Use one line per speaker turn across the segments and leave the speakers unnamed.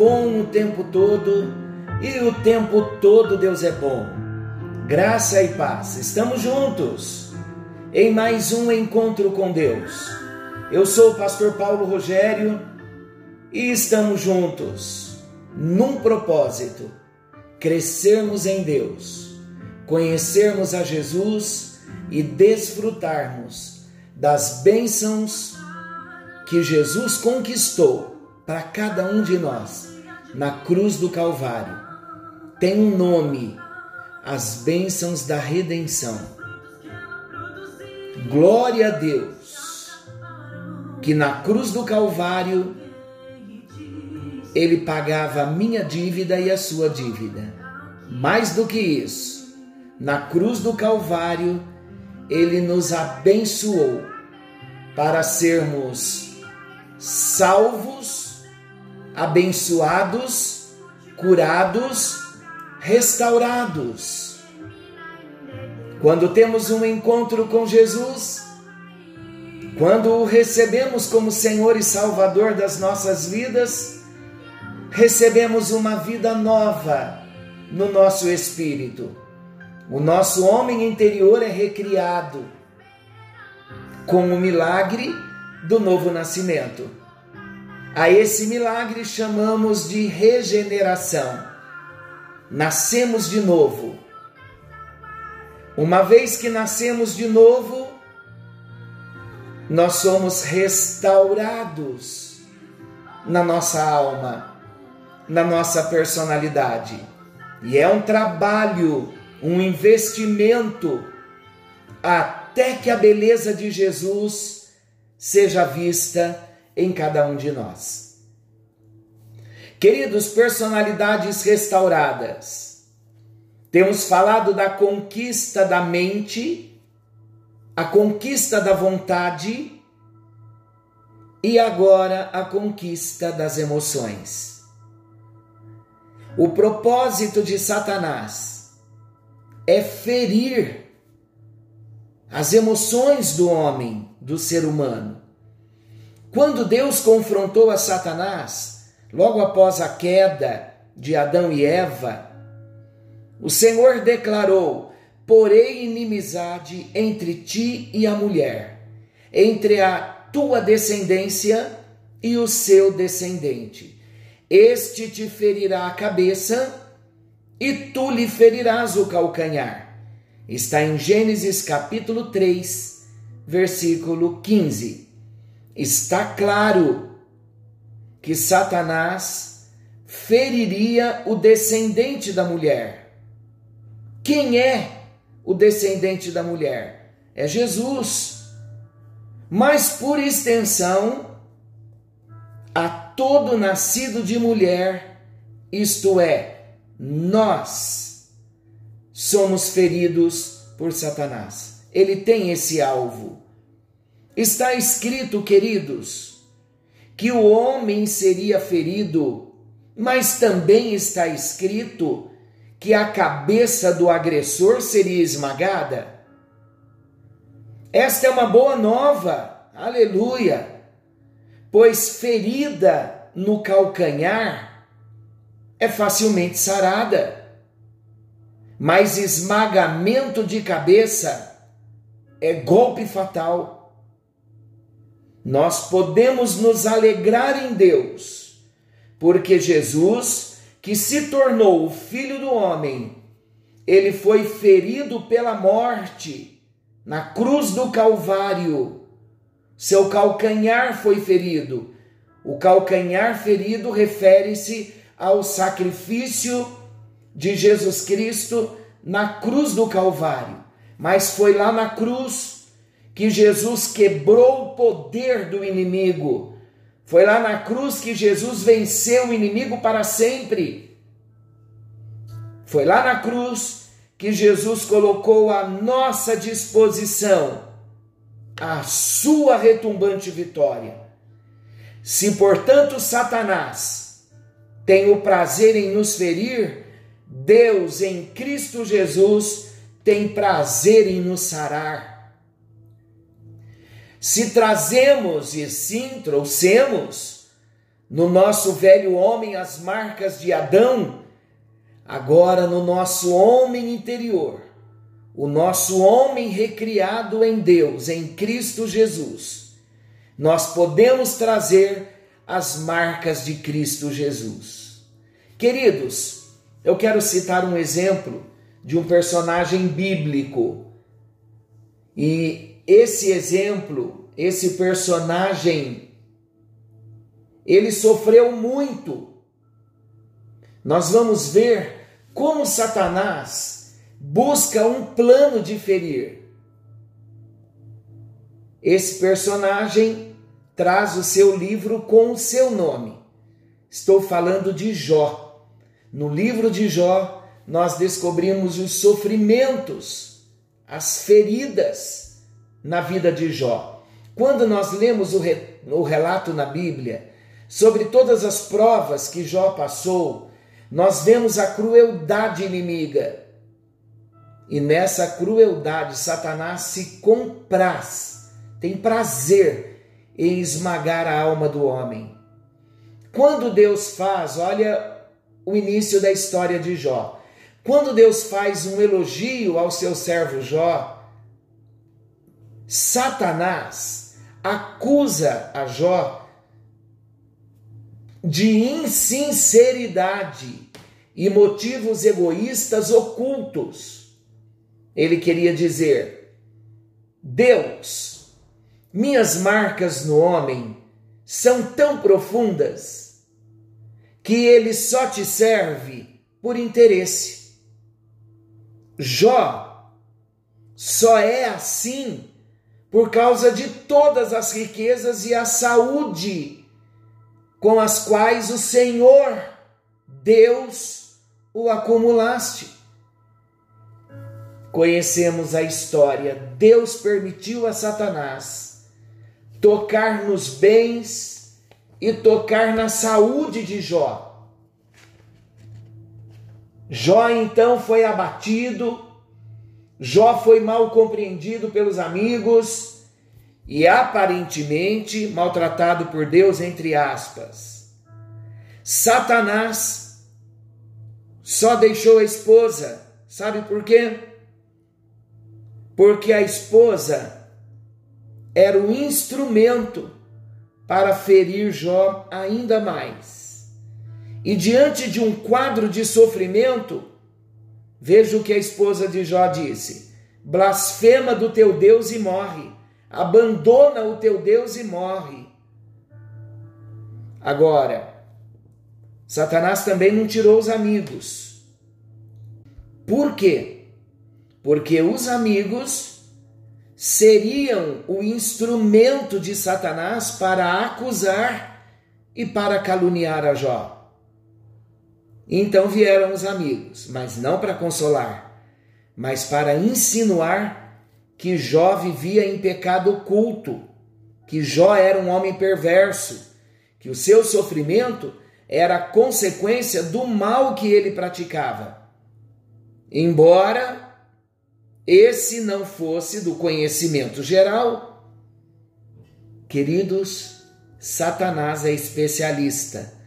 Bom o tempo todo e o tempo todo Deus é bom. Graça e paz, estamos juntos em mais um encontro com Deus. Eu sou o pastor Paulo Rogério e estamos juntos num propósito: crescermos em Deus, conhecermos a Jesus e desfrutarmos das bênçãos que Jesus conquistou para cada um de nós na cruz do Calvário. Tem um nome: as bênçãos da redenção. Glória a Deus, que na cruz do Calvário ele pagava a minha dívida e a sua dívida. Mais do que isso, na cruz do Calvário, ele nos abençoou para sermos salvos, abençoados, curados, restaurados. Quando temos um encontro com Jesus, quando o recebemos como Senhor e Salvador das nossas vidas, recebemos uma vida nova no nosso espírito. O nosso homem interior é recriado com o milagre do novo nascimento. A esse milagre chamamos de regeneração. Nascemos de novo. Uma vez que nascemos de novo, nós somos restaurados na nossa alma na nossa personalidade. E é um trabalho, um investimento, até que a beleza de Jesus seja vista em cada um de nós. Queridos, personalidades restauradas, temos falado da conquista da mente, a conquista da vontade e agora a conquista das emoções. O propósito de Satanás é ferir as emoções do homem, do ser humano. Quando Deus confrontou a Satanás, logo após a queda de Adão e Eva, o Senhor declarou: Porém inimizade entre ti e a mulher, entre a tua descendência e o seu descendente este te ferirá a cabeça e tu lhe ferirás o calcanhar. Está em Gênesis capítulo 3, versículo 15. Está claro que Satanás feriria o descendente da mulher. Quem é o descendente da mulher? É Jesus. Mas por extensão, a todo nascido de mulher, isto é, nós, somos feridos por Satanás. Ele tem esse alvo. Está escrito, queridos, que o homem seria ferido, mas também está escrito que a cabeça do agressor seria esmagada. Esta é uma boa nova, aleluia pois ferida no calcanhar é facilmente sarada, mas esmagamento de cabeça é golpe fatal. Nós podemos nos alegrar em Deus, porque Jesus, que se tornou o Filho do Homem, ele foi ferido pela morte na cruz do Calvário seu calcanhar foi ferido. O calcanhar ferido refere-se ao sacrifício de Jesus Cristo na cruz do Calvário. Mas foi lá na cruz que Jesus quebrou o poder do inimigo. Foi lá na cruz que Jesus venceu o inimigo para sempre. Foi lá na cruz que Jesus colocou à nossa disposição a sua retumbante vitória. Se, portanto, Satanás tem o prazer em nos ferir, Deus em Cristo Jesus tem prazer em nos sarar. Se trazemos e sim trouxemos no nosso velho homem as marcas de Adão, agora no nosso homem interior, o nosso homem recriado em Deus, em Cristo Jesus, nós podemos trazer as marcas de Cristo Jesus. Queridos, eu quero citar um exemplo de um personagem bíblico. E esse exemplo, esse personagem ele sofreu muito. Nós vamos ver como Satanás busca um plano de ferir. Esse personagem traz o seu livro com o seu nome. Estou falando de Jó. No livro de Jó, nós descobrimos os sofrimentos, as feridas na vida de Jó. Quando nós lemos o, re, o relato na Bíblia, sobre todas as provas que Jó passou, nós vemos a crueldade inimiga. E nessa crueldade, Satanás se compraz, tem prazer em esmagar a alma do homem. Quando Deus faz, olha o início da história de Jó. Quando Deus faz um elogio ao seu servo Jó, Satanás acusa a Jó de insinceridade e motivos egoístas ocultos. Ele queria dizer: Deus, minhas marcas no homem são tão profundas que ele só te serve por interesse. Jó só é assim por causa de todas as riquezas e a saúde com as quais o Senhor, Deus, o acumulaste. Conhecemos a história. Deus permitiu a Satanás tocar nos bens e tocar na saúde de Jó. Jó então foi abatido, Jó foi mal compreendido pelos amigos e aparentemente maltratado por Deus, entre aspas. Satanás só deixou a esposa, sabe por quê? Porque a esposa era o instrumento para ferir Jó ainda mais. E diante de um quadro de sofrimento, veja o que a esposa de Jó disse: blasfema do teu Deus e morre abandona o teu Deus e morre. Agora, Satanás também não tirou os amigos. Por quê? Porque os amigos seriam o instrumento de Satanás para acusar e para caluniar a Jó. Então vieram os amigos, mas não para consolar, mas para insinuar que Jó vivia em pecado oculto, que Jó era um homem perverso, que o seu sofrimento era consequência do mal que ele praticava. Embora esse não fosse do conhecimento geral, queridos, Satanás é especialista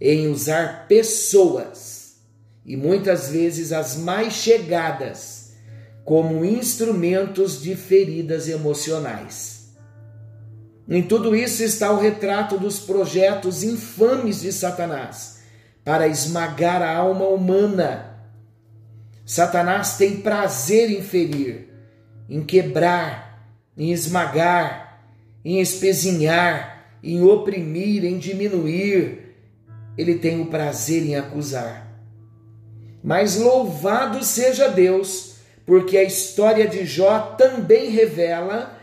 em usar pessoas e muitas vezes as mais chegadas como instrumentos de feridas emocionais. Em tudo isso está o retrato dos projetos infames de Satanás para esmagar a alma humana. Satanás tem prazer em ferir, em quebrar, em esmagar, em espezinhar, em oprimir, em diminuir. Ele tem o prazer em acusar. Mas louvado seja Deus porque a história de Jó também revela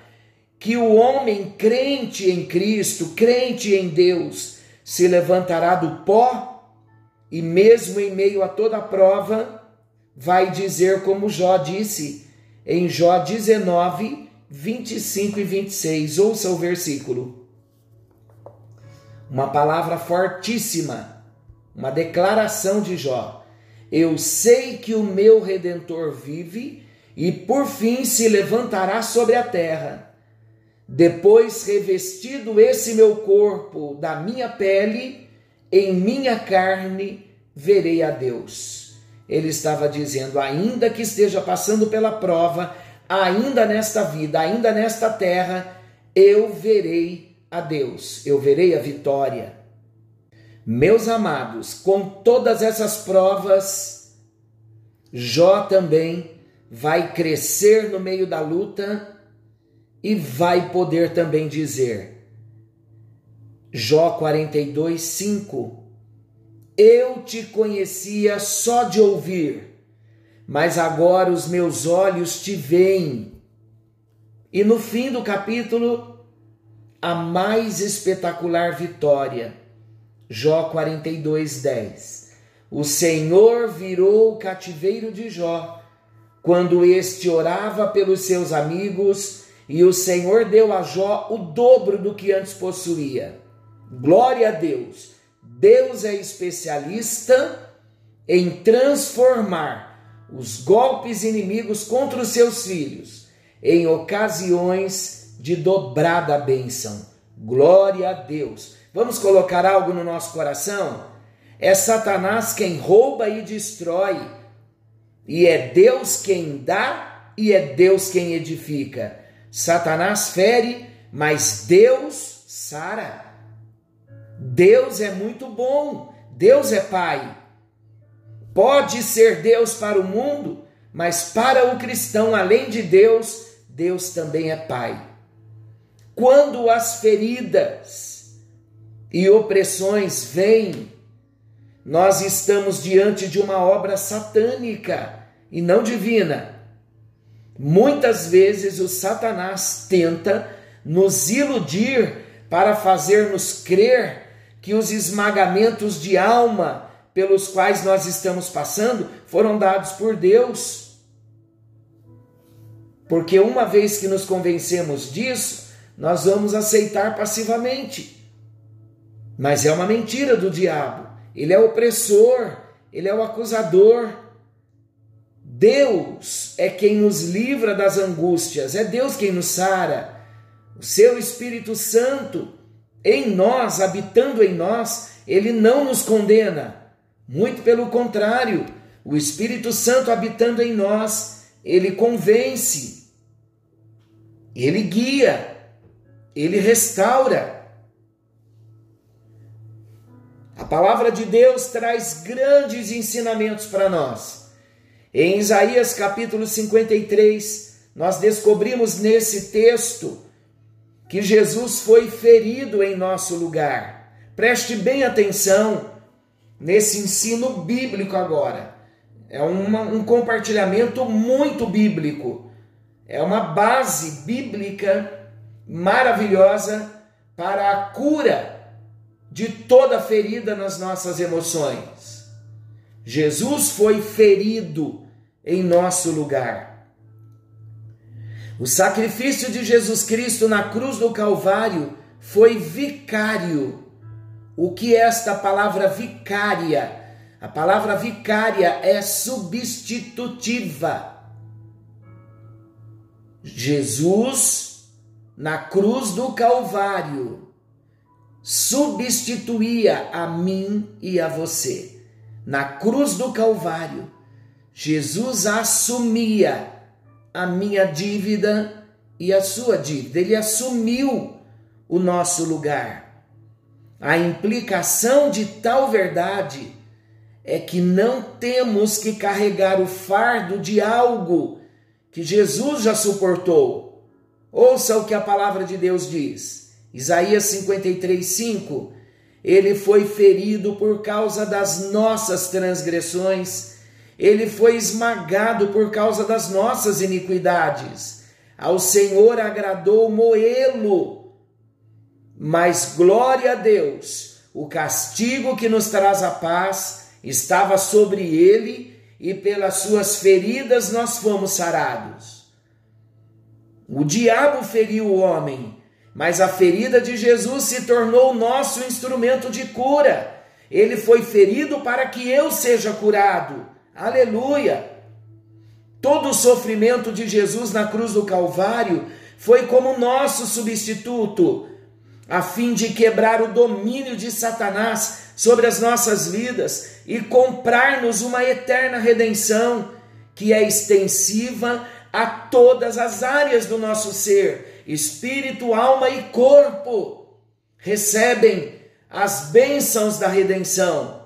que o homem crente em Cristo, crente em Deus, se levantará do pó e, mesmo em meio a toda a prova, vai dizer como Jó disse em Jó 19, 25 e 26. Ouça o versículo. Uma palavra fortíssima, uma declaração de Jó. Eu sei que o meu redentor vive e por fim se levantará sobre a terra. Depois revestido esse meu corpo da minha pele, em minha carne verei a Deus. Ele estava dizendo: ainda que esteja passando pela prova, ainda nesta vida, ainda nesta terra, eu verei a Deus, eu verei a vitória. Meus amados, com todas essas provas, Jó também vai crescer no meio da luta e vai poder também dizer, Jó 42, 5: Eu te conhecia só de ouvir, mas agora os meus olhos te veem. E no fim do capítulo, a mais espetacular vitória, Jó 42, 10. O Senhor virou o cativeiro de Jó quando este orava pelos seus amigos, e o Senhor deu a Jó o dobro do que antes possuía. Glória a Deus! Deus é especialista em transformar os golpes inimigos contra os seus filhos em ocasiões de dobrada bênção. Glória a Deus! Vamos colocar algo no nosso coração? É Satanás quem rouba e destrói e é Deus quem dá e é Deus quem edifica. Satanás fere, mas Deus sara. Deus é muito bom, Deus é Pai. Pode ser Deus para o mundo, mas para o cristão, além de Deus, Deus também é Pai. Quando as feridas e opressões vêm, nós estamos diante de uma obra satânica e não divina. Muitas vezes o Satanás tenta nos iludir para fazer-nos crer que os esmagamentos de alma pelos quais nós estamos passando foram dados por Deus. Porque uma vez que nos convencemos disso, nós vamos aceitar passivamente. Mas é uma mentira do diabo. Ele é opressor, ele é o acusador. Deus é quem nos livra das angústias, é Deus quem nos sara. O seu Espírito Santo em nós, habitando em nós, ele não nos condena. Muito pelo contrário, o Espírito Santo habitando em nós, ele convence, ele guia, ele restaura. A palavra de Deus traz grandes ensinamentos para nós. Em Isaías capítulo 53, nós descobrimos nesse texto que Jesus foi ferido em nosso lugar. Preste bem atenção nesse ensino bíblico agora. É uma, um compartilhamento muito bíblico. É uma base bíblica maravilhosa para a cura de toda ferida nas nossas emoções. Jesus foi ferido em nosso lugar. O sacrifício de Jesus Cristo na cruz do Calvário foi vicário. O que é esta palavra vicária? A palavra vicária é substitutiva. Jesus, na cruz do Calvário, substituía a mim e a você. Na cruz do Calvário, Jesus assumia a minha dívida e a sua dívida. Ele assumiu o nosso lugar. A implicação de tal verdade é que não temos que carregar o fardo de algo que Jesus já suportou. Ouça o que a palavra de Deus diz. Isaías 53, 5. Ele foi ferido por causa das nossas transgressões, ele foi esmagado por causa das nossas iniquidades. Ao Senhor agradou moê-lo. Mas glória a Deus, o castigo que nos traz a paz estava sobre ele, e pelas suas feridas nós fomos sarados. O diabo feriu o homem, mas a ferida de Jesus se tornou nosso instrumento de cura. Ele foi ferido para que eu seja curado. Aleluia! Todo o sofrimento de Jesus na cruz do Calvário foi como nosso substituto. a fim de quebrar o domínio de Satanás sobre as nossas vidas e comprar-nos uma eterna redenção que é extensiva a todas as áreas do nosso ser, espírito, alma e corpo. Recebem as bênçãos da redenção.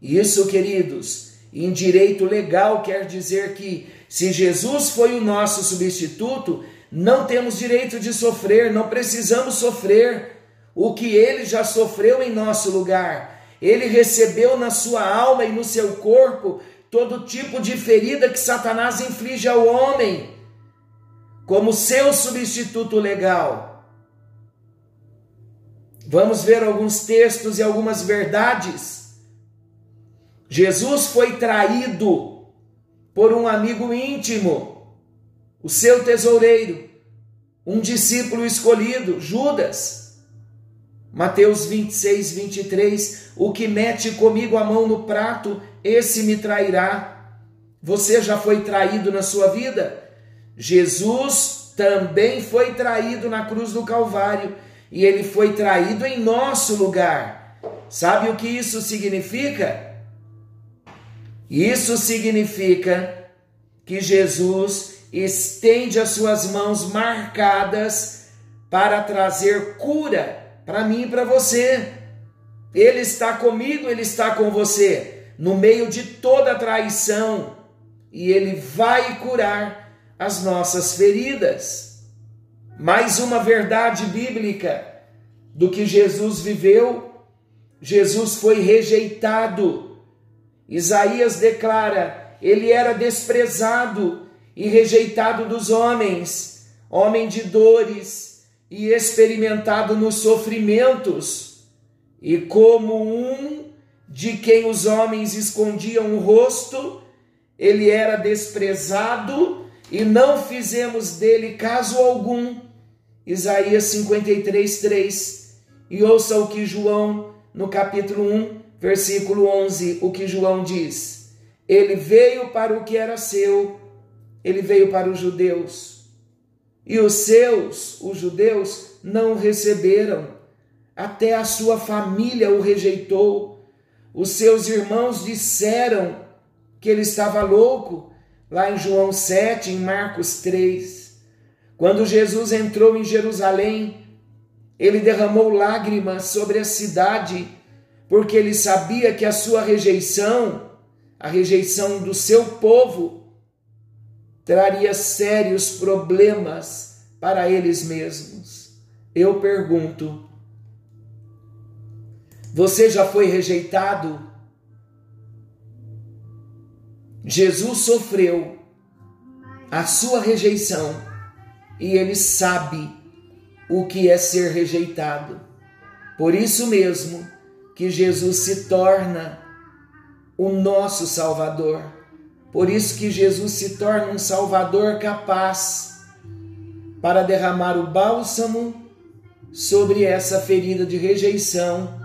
Isso, queridos, em direito legal quer dizer que se Jesus foi o nosso substituto, não temos direito de sofrer, não precisamos sofrer o que ele já sofreu em nosso lugar. Ele recebeu na sua alma e no seu corpo todo tipo de ferida que Satanás inflige ao homem, como seu substituto legal. Vamos ver alguns textos e algumas verdades. Jesus foi traído por um amigo íntimo, o seu tesoureiro, um discípulo escolhido, Judas. Mateus 26, 23: O que mete comigo a mão no prato, esse me trairá. Você já foi traído na sua vida? Jesus também foi traído na cruz do Calvário e ele foi traído em nosso lugar. Sabe o que isso significa? Isso significa que Jesus estende as suas mãos marcadas para trazer cura para mim e para você. Ele está comigo, ele está com você, no meio de toda traição, e ele vai curar as nossas feridas. Mais uma verdade bíblica do que Jesus viveu: Jesus foi rejeitado. Isaías declara: ele era desprezado e rejeitado dos homens, homem de dores e experimentado nos sofrimentos, e como um de quem os homens escondiam o rosto, ele era desprezado e não fizemos dele caso algum. Isaías 53, 3. E ouça o que João, no capítulo 1, versículo 11, o que João diz: Ele veio para o que era seu, ele veio para os judeus e os seus, os judeus, não receberam. Até a sua família o rejeitou. Os seus irmãos disseram que ele estava louco, lá em João 7, em Marcos 3. Quando Jesus entrou em Jerusalém, ele derramou lágrimas sobre a cidade, porque ele sabia que a sua rejeição, a rejeição do seu povo, traria sérios problemas para eles mesmos. Eu pergunto: você já foi rejeitado? Jesus sofreu a sua rejeição e ele sabe o que é ser rejeitado. Por isso mesmo que Jesus se torna o nosso Salvador. Por isso que Jesus se torna um Salvador capaz para derramar o bálsamo sobre essa ferida de rejeição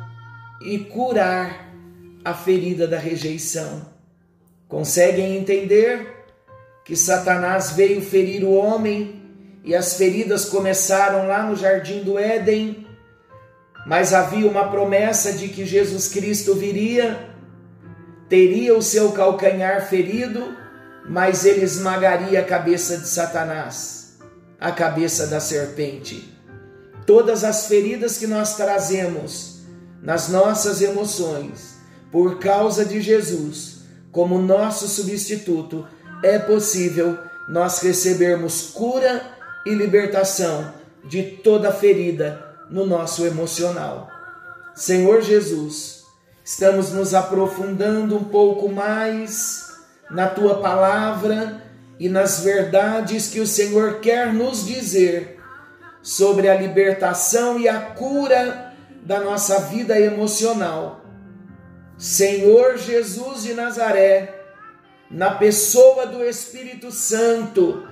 e curar a ferida da rejeição. Conseguem entender que Satanás veio ferir o homem e as feridas começaram lá no jardim do Éden, mas havia uma promessa de que Jesus Cristo viria teria o seu calcanhar ferido, mas ele esmagaria a cabeça de Satanás, a cabeça da serpente. Todas as feridas que nós trazemos nas nossas emoções, por causa de Jesus, como nosso substituto, é possível nós recebermos cura e libertação de toda ferida no nosso emocional. Senhor Jesus, Estamos nos aprofundando um pouco mais na tua palavra e nas verdades que o Senhor quer nos dizer sobre a libertação e a cura da nossa vida emocional. Senhor Jesus de Nazaré, na pessoa do Espírito Santo,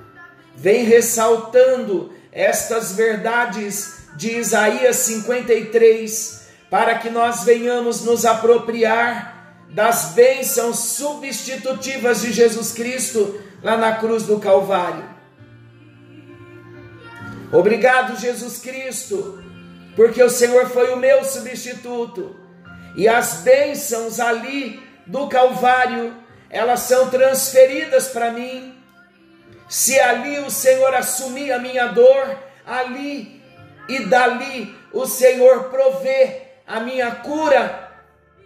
vem ressaltando estas verdades de Isaías 53 para que nós venhamos nos apropriar das bênçãos substitutivas de Jesus Cristo lá na cruz do Calvário. Obrigado, Jesus Cristo, porque o Senhor foi o meu substituto. E as bênçãos ali do Calvário, elas são transferidas para mim. Se ali o Senhor assumir a minha dor, ali e dali o Senhor provê a minha cura,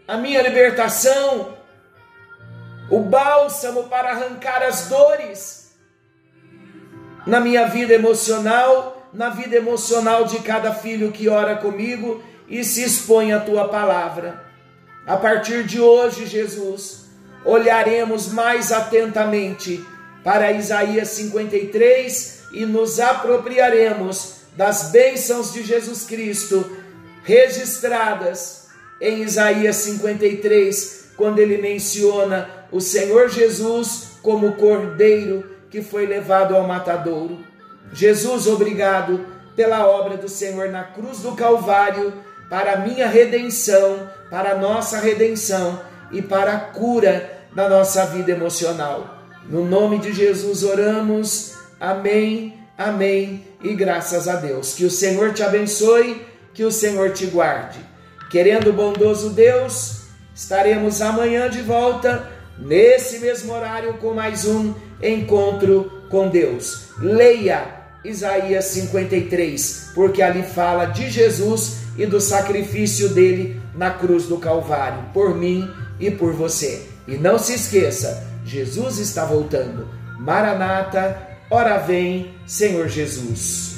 a minha libertação, o bálsamo para arrancar as dores na minha vida emocional, na vida emocional de cada filho que ora comigo e se expõe à tua palavra. A partir de hoje, Jesus, olharemos mais atentamente para Isaías 53 e nos apropriaremos das bênçãos de Jesus Cristo registradas em Isaías 53, quando ele menciona o Senhor Jesus como cordeiro que foi levado ao matadouro. Jesus, obrigado pela obra do Senhor na cruz do Calvário, para a minha redenção, para a nossa redenção e para a cura da nossa vida emocional. No nome de Jesus oramos. Amém, amém e graças a Deus. Que o Senhor te abençoe, que o Senhor te guarde. Querendo o bondoso Deus, estaremos amanhã de volta, nesse mesmo horário, com mais um encontro com Deus. Leia Isaías 53, porque ali fala de Jesus e do sacrifício dele na cruz do Calvário, por mim e por você. E não se esqueça, Jesus está voltando. Maranata, ora vem, Senhor Jesus.